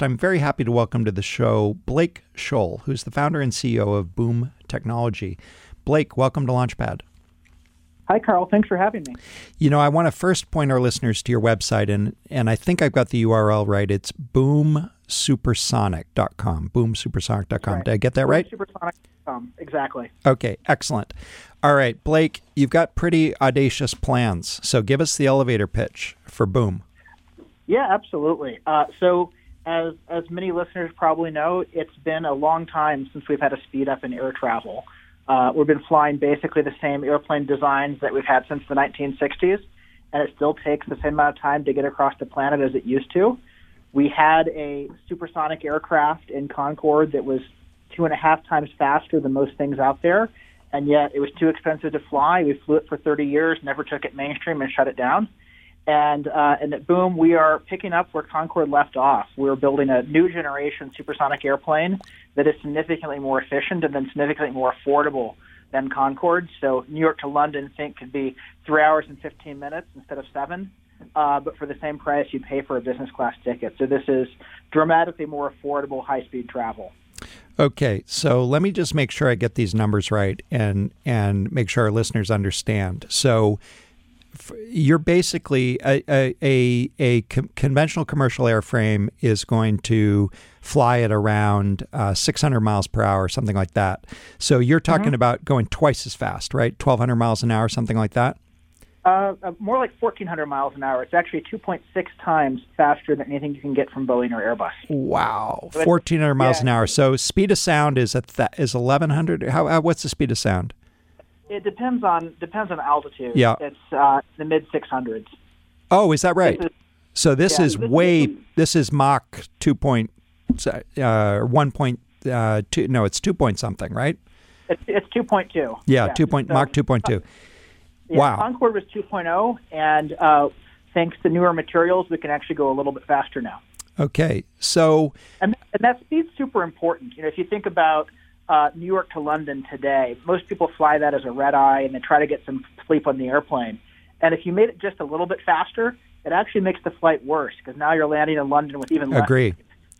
I'm very happy to welcome to the show Blake Scholl, who's the founder and CEO of Boom Technology. Blake, welcome to Launchpad. Hi, Carl. Thanks for having me. You know, I want to first point our listeners to your website, and, and I think I've got the URL right. It's boomsupersonic.com. Boomsupersonic.com. Right. Did I get that right? Supersonic.com. Exactly. Okay, excellent. All right, Blake, you've got pretty audacious plans. So give us the elevator pitch for Boom. Yeah, absolutely. Uh, so, as as many listeners probably know, it's been a long time since we've had a speed up in air travel. Uh, we've been flying basically the same airplane designs that we've had since the 1960s, and it still takes the same amount of time to get across the planet as it used to. We had a supersonic aircraft in Concorde that was two and a half times faster than most things out there, and yet it was too expensive to fly. We flew it for 30 years, never took it mainstream, and shut it down. And uh, and at Boom, we are picking up where Concorde left off. We're building a new generation supersonic airplane that is significantly more efficient and then significantly more affordable than Concorde. So New York to London, think could be three hours and 15 minutes instead of seven. Uh, but for the same price, you pay for a business class ticket. So this is dramatically more affordable high speed travel. Okay, so let me just make sure I get these numbers right and and make sure our listeners understand. So you're basically a a, a, a conventional commercial airframe is going to fly at around uh, 600 miles per hour, something like that. So you're talking mm-hmm. about going twice as fast, right? 1,200 miles an hour, something like that. Uh, uh, more like 1,400 miles an hour. It's actually 2.6 times faster than anything you can get from Boeing or Airbus. Wow, 1,400 miles yeah. an hour. So speed of sound is at th- is 1,100. How, how what's the speed of sound? It depends on depends on altitude. Yeah, it's uh, the mid 600s. Oh, is that right? This is, so this yeah, is this way. Is, this is Mach two point uh, one point uh, two. No, it's two point something, right? It's, it's two point two. Yeah, yeah, two point so, Mach two point two. Yeah, wow. Concorde was 2.0, and uh, thanks to newer materials, we can actually go a little bit faster now. Okay, so and, and that speed's super important. You know, if you think about uh, New York to London today, most people fly that as a red eye and they try to get some sleep on the airplane. And if you made it just a little bit faster, it actually makes the flight worse because now you're landing in London with even less. Agree.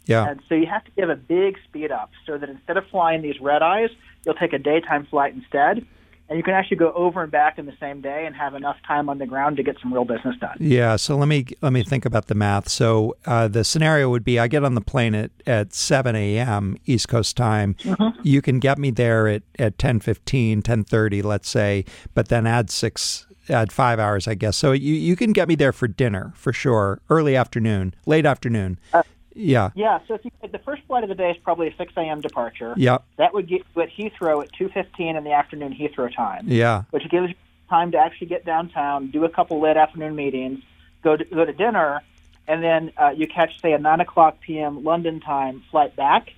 Yeah. And so you have to give a big speed up so that instead of flying these red eyes, you'll take a daytime flight instead and you can actually go over and back in the same day and have enough time on the ground to get some real business done. Yeah. So let me let me think about the math. So uh, the scenario would be: I get on the plane at, at 7 a.m. East Coast time. Mm-hmm. You can get me there at at 10:15, 10:30, let's say, but then add six. Add five hours, I guess. So you, you can get me there for dinner for sure, early afternoon, late afternoon. Uh, yeah. Yeah. So if you, the first flight of the day is probably a 6 a.m. departure. Yeah. That would get you at Heathrow at 2:15 in the afternoon Heathrow time. Yeah. Which gives you time to actually get downtown, do a couple late afternoon meetings, go to, go to dinner, and then uh, you catch say a 9 o'clock p.m. London time flight back.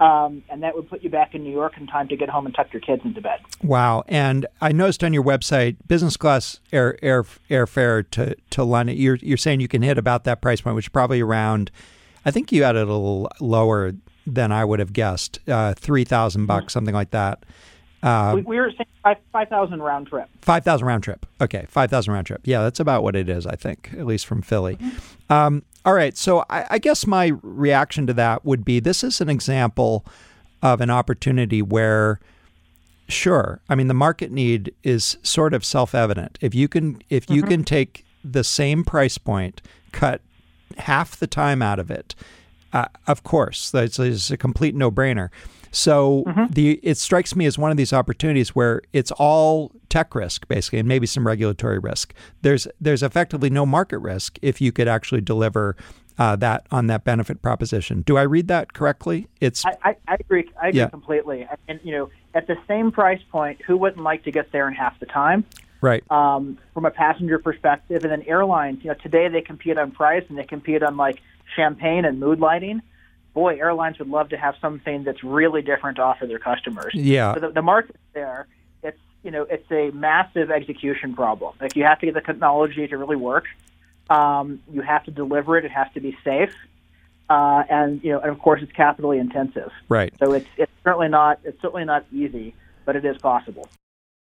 Um, and that would put you back in New York in time to get home and tuck your kids into bed. Wow! And I noticed on your website, business class air air airfare to to London. You're you're saying you can hit about that price point, which is probably around I think you had it a little lower than I would have guessed, uh, three thousand bucks, mm-hmm. something like that. Uh, we, we, were saying five, five thousand round trip. Five thousand round trip. Okay, five thousand round trip. Yeah, that's about what it is. I think, at least from Philly. Mm-hmm. Um, all right. So I, I guess my reaction to that would be: this is an example of an opportunity where sure i mean the market need is sort of self-evident if you can if you mm-hmm. can take the same price point cut half the time out of it. Uh, of course, that's, that's a complete no-brainer. So mm-hmm. the it strikes me as one of these opportunities where it's all tech risk basically, and maybe some regulatory risk. There's there's effectively no market risk if you could actually deliver uh, that on that benefit proposition. Do I read that correctly? It's I, I, I agree. I agree yeah. completely. And you know, at the same price point, who wouldn't like to get there in half the time? Right? Um, from a passenger perspective, and then airlines. You know, today they compete on price and they compete on like champagne and mood lighting. Boy, airlines would love to have something that's really different to offer their customers. Yeah, so the, the market's there. It's you know, it's a massive execution problem. Like you have to get the technology to really work. Um, you have to deliver it. It has to be safe. Uh, and you know, and of course, it's capitally intensive. Right. So it's it's certainly not it's certainly not easy, but it is possible.